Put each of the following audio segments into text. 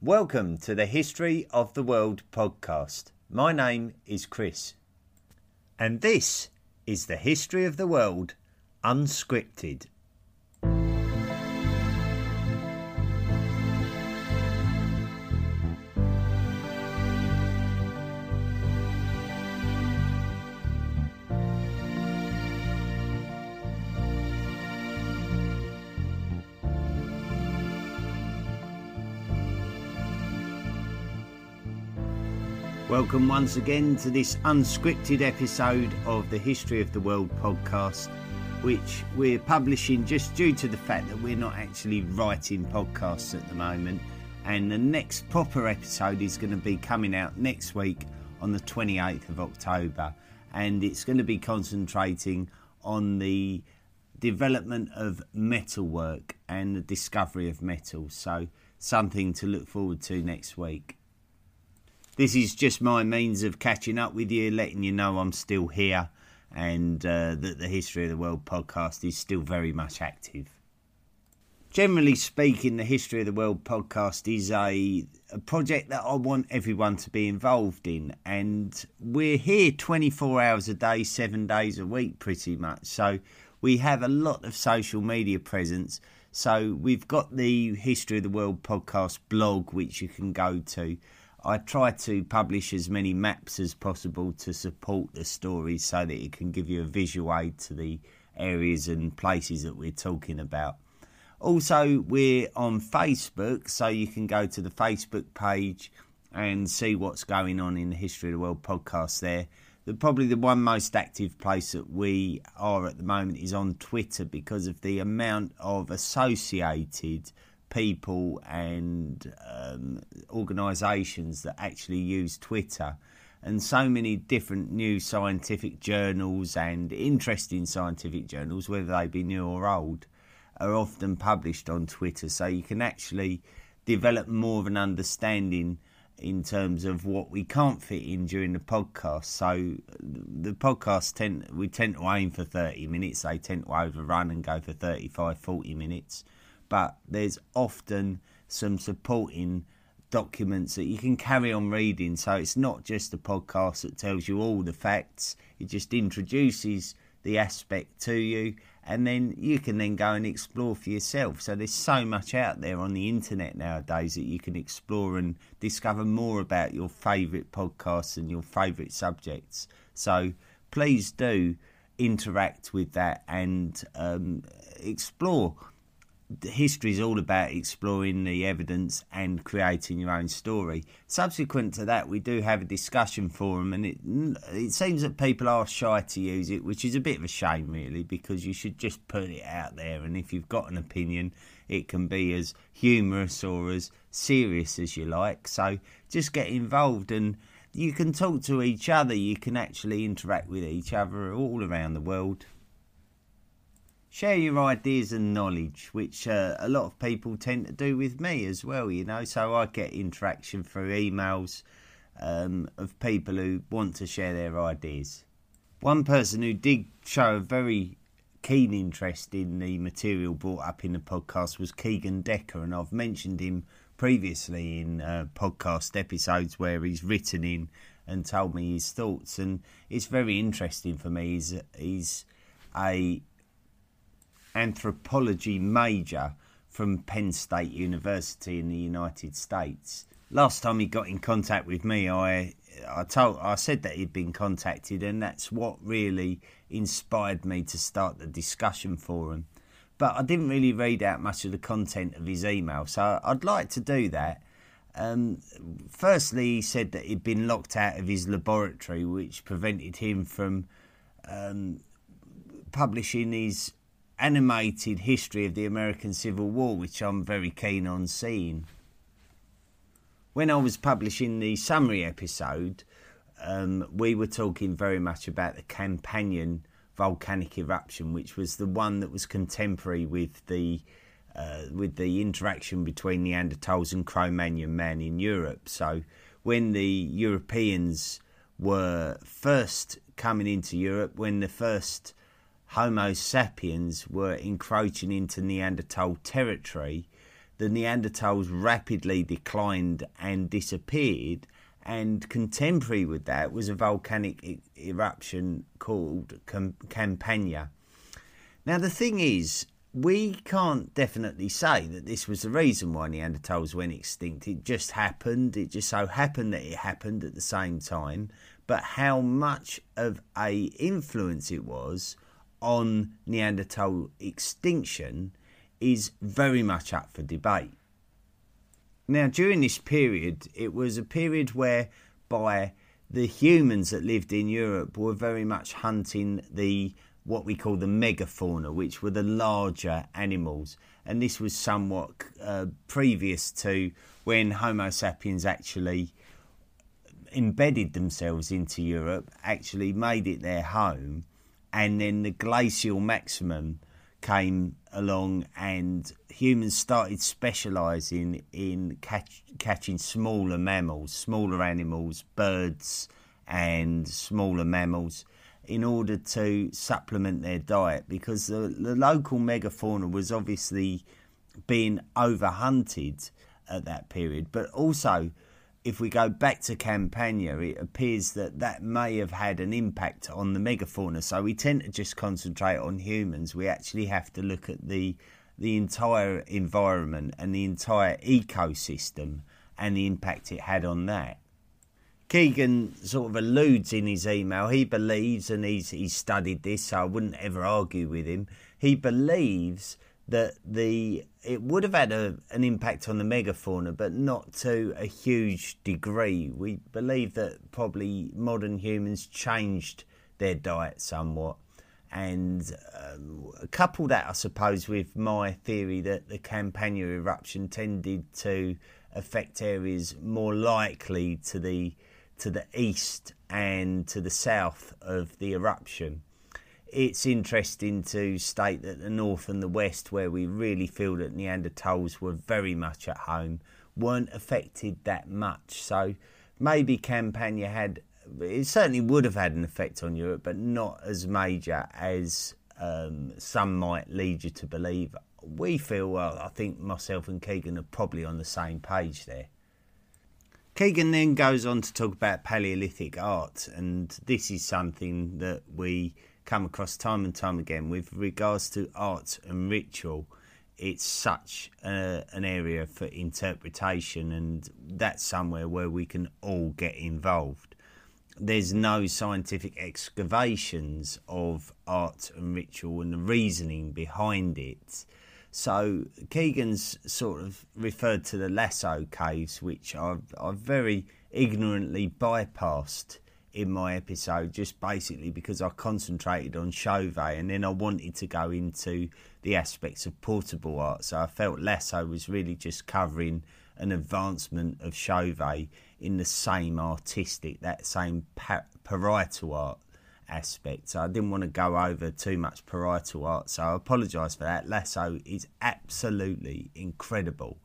Welcome to the History of the World podcast. My name is Chris, and this is the History of the World Unscripted. Welcome once again to this unscripted episode of the History of the World podcast, which we're publishing just due to the fact that we're not actually writing podcasts at the moment. And the next proper episode is going to be coming out next week on the 28th of October. And it's going to be concentrating on the development of metalwork and the discovery of metals. So, something to look forward to next week. This is just my means of catching up with you, letting you know I'm still here and uh, that the History of the World podcast is still very much active. Generally speaking, the History of the World podcast is a, a project that I want everyone to be involved in, and we're here 24 hours a day, seven days a week, pretty much. So we have a lot of social media presence. So we've got the History of the World podcast blog, which you can go to. I try to publish as many maps as possible to support the story so that it can give you a visual aid to the areas and places that we're talking about. Also, we're on Facebook, so you can go to the Facebook page and see what's going on in the History of the World podcast there. The, probably the one most active place that we are at the moment is on Twitter because of the amount of associated people and um, organisations that actually use Twitter, and so many different new scientific journals and interesting scientific journals, whether they be new or old, are often published on Twitter. So you can actually develop more of an understanding in terms of what we can't fit in during the podcast. So the podcast tend we tend to aim for 30 minutes. They tend to overrun and go for 35, 40 minutes but there's often some supporting documents that you can carry on reading. So it's not just a podcast that tells you all the facts, it just introduces the aspect to you and then you can then go and explore for yourself. So there's so much out there on the internet nowadays that you can explore and discover more about your favourite podcasts and your favourite subjects. So please do interact with that and um, explore history is all about exploring the evidence and creating your own story. Subsequent to that, we do have a discussion forum, and it it seems that people are shy to use it, which is a bit of a shame, really, because you should just put it out there. And if you've got an opinion, it can be as humorous or as serious as you like. So just get involved and. You can talk to each other. You can actually interact with each other all around the world share your ideas and knowledge, which uh, a lot of people tend to do with me as well, you know. So I get interaction through emails um, of people who want to share their ideas. One person who did show a very keen interest in the material brought up in the podcast was Keegan Decker, and I've mentioned him previously in uh, podcast episodes where he's written in and told me his thoughts, and it's very interesting for me. He's, he's a anthropology major from Penn State University in the United States. Last time he got in contact with me, I I told I said that he'd been contacted, and that's what really inspired me to start the discussion forum. But I didn't really read out much of the content of his email, so I'd like to do that. Um, firstly, he said that he'd been locked out of his laboratory, which prevented him from um, publishing his animated history of the American Civil War, which I'm very keen on seeing. When I was publishing the summary episode, um, we were talking very much about the Campanian volcanic eruption, which was the one that was contemporary with the uh, with the interaction between Neanderthals and Cro-Magnon man in Europe. So when the Europeans were first coming into Europe, when the first Homo sapiens were encroaching into Neanderthal territory, the Neanderthals rapidly declined and disappeared. And contemporary with that was a volcanic e- eruption called Cam- Campania. Now, the thing is, we can't definitely say that this was the reason why Neanderthals went extinct. It just happened. It just so happened that it happened at the same time. But how much of a influence it was on Neanderthal extinction is very much up for debate. Now, during this period, it was a period whereby the humans that lived in Europe were very much hunting the what we call the megafauna, which were the larger animals. And this was somewhat uh, previous to when Homo sapiens actually embedded themselves into Europe, actually made it their home, and then the glacial maximum came along and humans started specializing in catch, catching smaller mammals, smaller animals, birds, and smaller mammals in order to supplement their diet because the, the local megafauna was obviously being overhunted at that period. But also, if we go back to Campania, it appears that that may have had an impact on the megafauna. So we tend to just concentrate on humans. We actually have to look at the the entire environment and the entire ecosystem and the impact it had on that. Keegan sort of alludes in his email. He believes, and he's he's studied this, so I wouldn't ever argue with him. He believes that the it would have had a, an impact on the megafauna, but not to a huge degree. We believe that probably modern humans changed their diet somewhat, and um, couple that, I suppose, with my theory that the Campania eruption tended to affect areas more likely to the to the east and to the south of the eruption. It's interesting to state that the north and the west, where we really feel that Neanderthals were very much at home, weren't affected that much. So maybe Campania had, it certainly would have had an effect on Europe, but not as major as um, some might lead you to believe. We feel, well, I think myself and Keegan are probably on the same page there. Keegan then goes on to talk about Paleolithic art, and this is something that we come across time and time again with regards to art and ritual. It's such a, an area for interpretation, and that's somewhere where we can all get involved. There's no scientific excavations of art and ritual and the reasoning behind it so Keegan's sort of referred to the Lascaux caves, which I've, I've very ignorantly bypassed in my episode, just basically because I concentrated on Chauvet and then I wanted to go into the aspects of portable art. So I felt Lascaux was really just covering an advancement of Chauvet in the same artistic, that same parietal art aspect. So I didn't want to go over too much parietal art. So I apologise for that. Lascaux is absolutely incredible.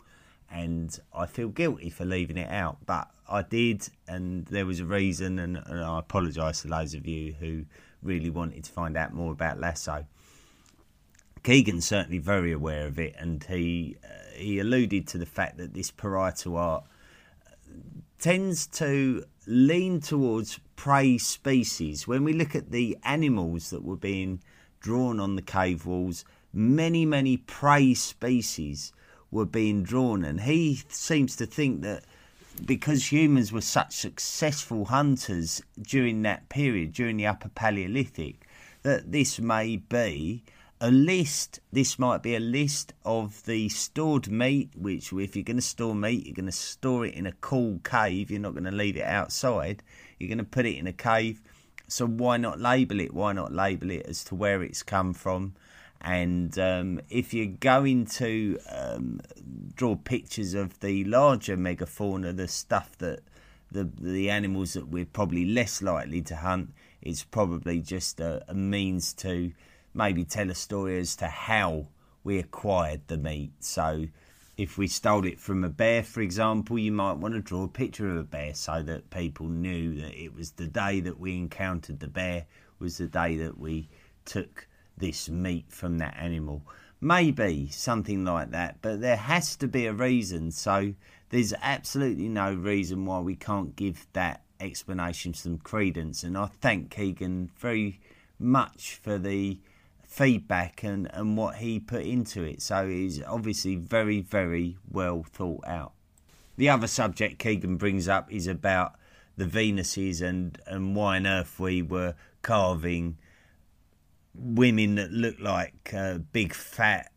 And I feel guilty for leaving it out, but I did, and there was a reason, and, and I apologise to those of you who really wanted to find out more about Lascaux. Keegan's certainly very aware of it, and he uh, he alluded to the fact that this parietal art tends to lean towards prey species. When we look at the animals that were being drawn on the cave walls, many, many prey species were being drawn. And he seems to think that because humans were such successful hunters during that period, during the Upper Paleolithic, that this may be a list. This might be a list of the stored meat, which, if you're going to store meat, you're going to store it in a cool cave. You're not going to leave it outside. You're going to put it in a cave. So why not label it? Why not label it as to where it's come from? And um, if you're going to um, draw pictures of the larger megafauna, the stuff that the the animals that we're probably less likely to hunt, it's probably just a, a means to maybe tell a story as to how we acquired the meat. So, if we stole it from a bear, for example, you might want to draw a picture of a bear so that people knew that it was the day that we encountered the bear, was the day that we took this meat from that animal. Maybe something like that, but there has to be a reason. So there's absolutely no reason why we can't give that explanation some credence. And I thank Keegan very much for the feedback and, and what he put into it. So it's obviously very, very well thought out. The other subject Keegan brings up is about the Venuses and, and why on earth we were carving women that look like uh, big, fat,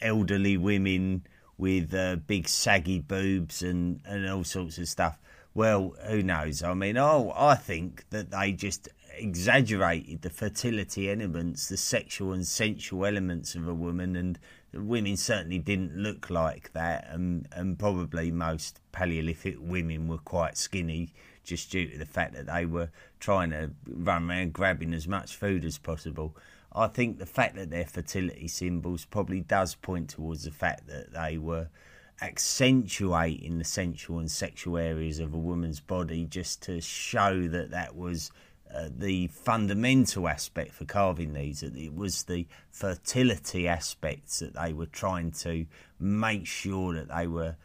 elderly women with uh, big, saggy boobs and, and all sorts of stuff. Well, who knows? I mean, oh, I think that they just exaggerated the fertility elements, the sexual and sensual elements of a woman, and women certainly didn't look like that, and and probably most Paleolithic women were quite skinny, just due to the fact that they were trying to run around grabbing as much food as possible. I think the fact that they're fertility symbols probably does point towards the fact that they were accentuating the sensual and sexual areas of a woman's body just to show that that was uh, the fundamental aspect for carving these. That it was the fertility aspects that they were trying to make sure that they were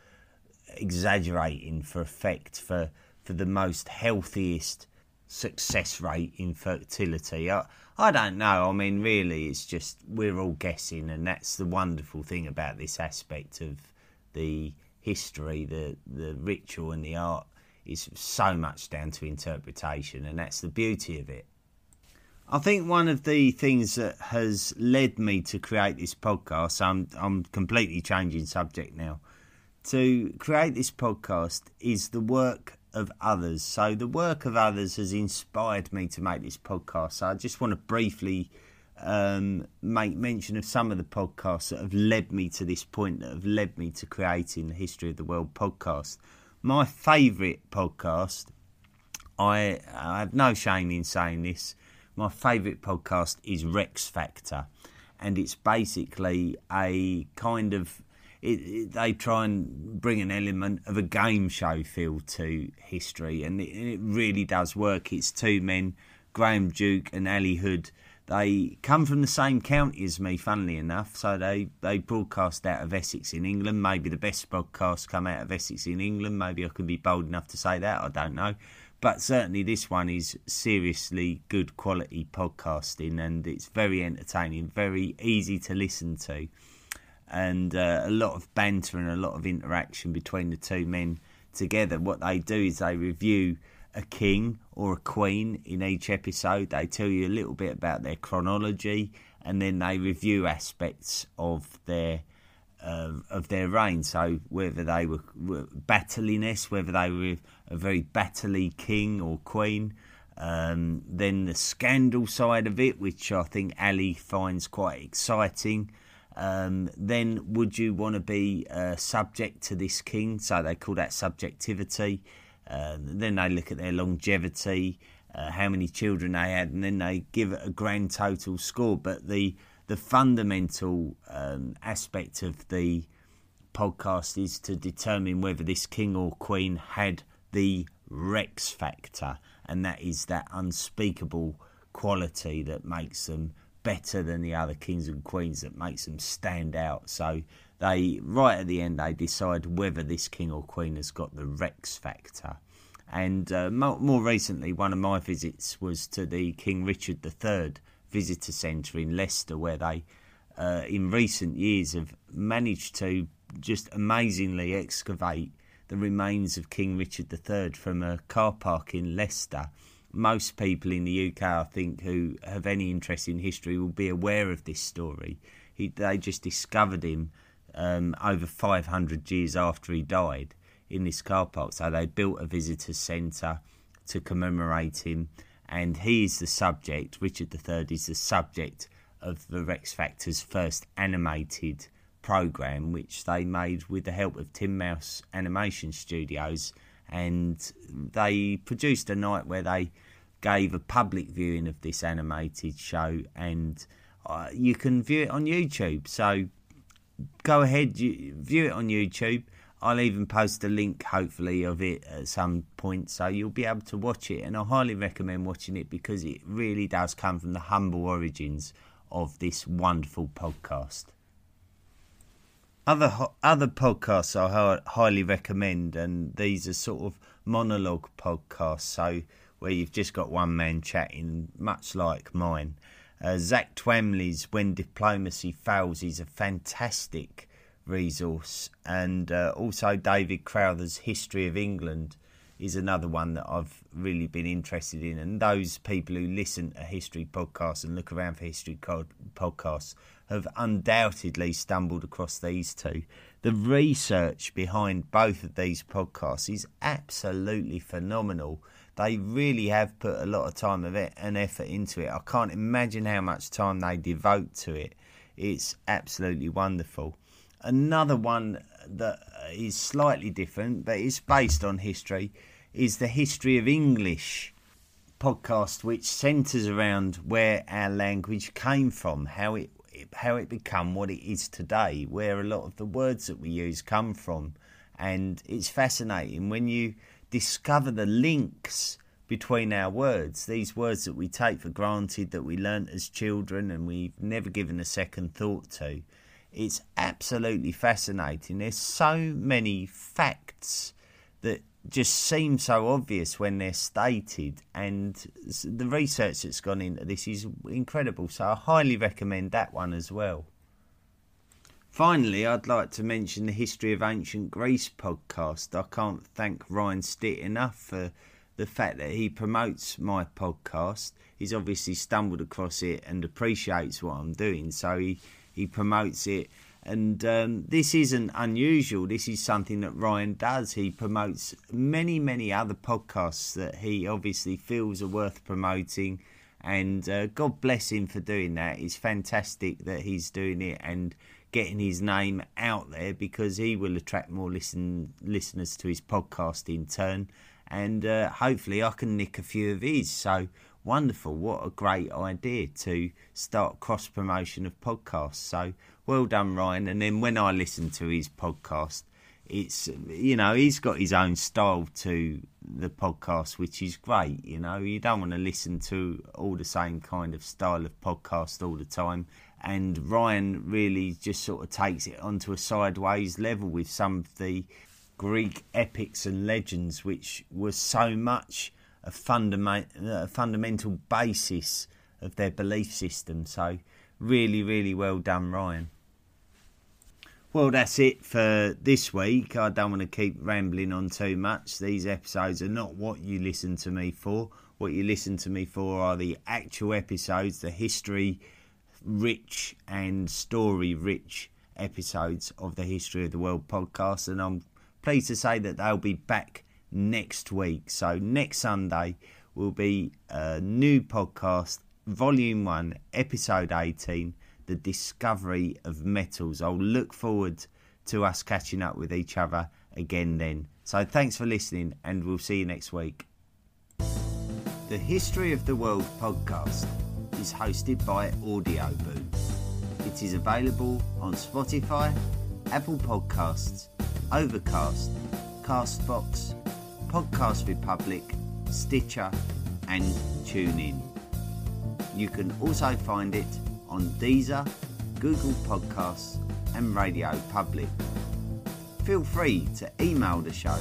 exaggerating for effect for for the most healthiest success rate in fertility. I, I don't know. I mean, really, it's just we're all guessing, and that's the wonderful thing about this aspect of the history, the the ritual, and the art is so much down to interpretation, and that's the beauty of it. I think one of the things that has led me to create this podcast, I'm I'm completely changing subject now. To create this podcast is the work of others. So the work of others has inspired me to make this podcast. So I just want to briefly um, make mention of some of the podcasts that have led me to this point, that have led me to creating the History of the World podcast. My favourite podcast, I, I have no shame in saying this, my favourite podcast is Rex Factor. And it's basically a kind of it, it, they try and bring an element of a game show feel to history, and it, it really does work. It's two men, Graham Duke and Ali Hood. They come from the same county as me, funnily enough. So they, they broadcast out of Essex in England. Maybe the best podcast come out of Essex in England. Maybe I could be bold enough to say that. I don't know. But certainly this one is seriously good quality podcasting and it's very entertaining, very easy to listen to and uh, a lot of banter and a lot of interaction between the two men together. What they do is they review a king or a queen in each episode. They tell you a little bit about their chronology, and then they review aspects of their uh, of their reign. So whether they were, were battliness, whether they were a very battly king or queen. Um, then the scandal side of it, which I think Ali finds quite exciting um, then would you want to be uh, subject to this king? So they call that subjectivity. Uh, then they look at their longevity, uh, how many children they had, and then they give it a grand total score. But the the fundamental um, aspect of the podcast is to determine whether this king or queen had the Rex factor, and that is that unspeakable quality that makes them better than the other kings and queens that makes them stand out. So they right at the end they decide whether this king or queen has got the Rex factor. And uh, more, more, recently, one of my visits was to the King Richard III Visitor Centre in Leicester, where they, uh, in recent years, have managed to just amazingly excavate the remains of King Richard III from a car park in Leicester most people in the UK, I think, who have any interest in history will be aware of this story. He, they just discovered him um, over 500 years after he died in this car park. So they built a visitor centre to commemorate him, and he is the subject. Richard III is the subject of the Rex Factor's first animated program, which they made with the help of Tim Mouse Animation Studios, and they produced a night where they gave a public viewing of this animated show, and uh, you can view it on YouTube. So go ahead, view it on YouTube. I'll even post a link, hopefully, of it at some point, so you'll be able to watch it. And I highly recommend watching it because it really does come from the humble origins of this wonderful podcast. Other other podcasts I highly recommend, and these are sort of monologue podcasts, so where you've just got one man chatting, much like mine. Uh, Zach Twamley's When Diplomacy Fails is a fantastic resource, and uh, also David Crowther's History of England is another one that I've really been interested in. And those people who listen to history podcasts and look around for history podcasts have undoubtedly stumbled across these two. The research behind both of these podcasts is absolutely phenomenal. They really have put a lot of time of it and effort into it. I can't imagine how much time they devote to it. It's absolutely wonderful. Another one that is slightly different, but is based on history, is the History of English podcast, which centres around where our language came from, how it how it become what it is today, where a lot of the words that we use come from. And it's fascinating when you discover the links between our words, these words that we take for granted, that we learnt as children and we've never given a second thought to. It's absolutely fascinating. There's so many facts that just seem so obvious when they're stated, and the research that's gone into this is incredible. So I highly recommend that one as well. Finally, I'd like to mention the History of Ancient Greece podcast. I can't thank Ryan Stitt enough for the fact that he promotes my podcast. He's obviously stumbled across it and appreciates what I'm doing, so he, he promotes it and um, this isn't unusual. This is something that Ryan does. He promotes many, many other podcasts that he obviously feels are worth promoting. And uh, God bless him for doing that. It's fantastic that he's doing it and getting his name out there because he will attract more listen listeners to his podcast in turn. And uh, hopefully, I can nick a few of his. So wonderful! What a great idea to start cross promotion of podcasts. So well done, Ryan. And then when I listen to his podcast, it's you know he's got his own style to the podcast, which is great. You know, you don't want to listen to all the same kind of style of podcast all the time. And Ryan really just sort of takes it onto a sideways level with some of the Greek epics and legends, which was so much a, fundament, a fundamental basis of their belief system. So, really, really well done, Ryan. Well, that's it for this week. I don't want to keep rambling on too much. These episodes are not what you listen to me for. What you listen to me for are the actual episodes, the history rich and story rich episodes of the History of the World podcast. And I'm pleased to say that they'll be back next week. So, next Sunday will be a new podcast, Volume 1, Episode 18 the discovery of metals. I'll look forward to us catching up with each other again then. So thanks for listening, and we'll see you next week. The History of the World podcast is hosted by Audioboo. It is available on Spotify, Apple Podcasts, Overcast, Castbox, Podcast Republic, Stitcher, and TuneIn. You can also find it on Deezer, Google Podcasts, and Radio Public. Feel free to email the show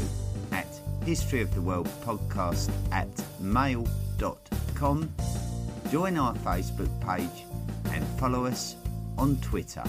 at historyoftheworldpodcast at mail.com, join our Facebook page, and follow us on Twitter.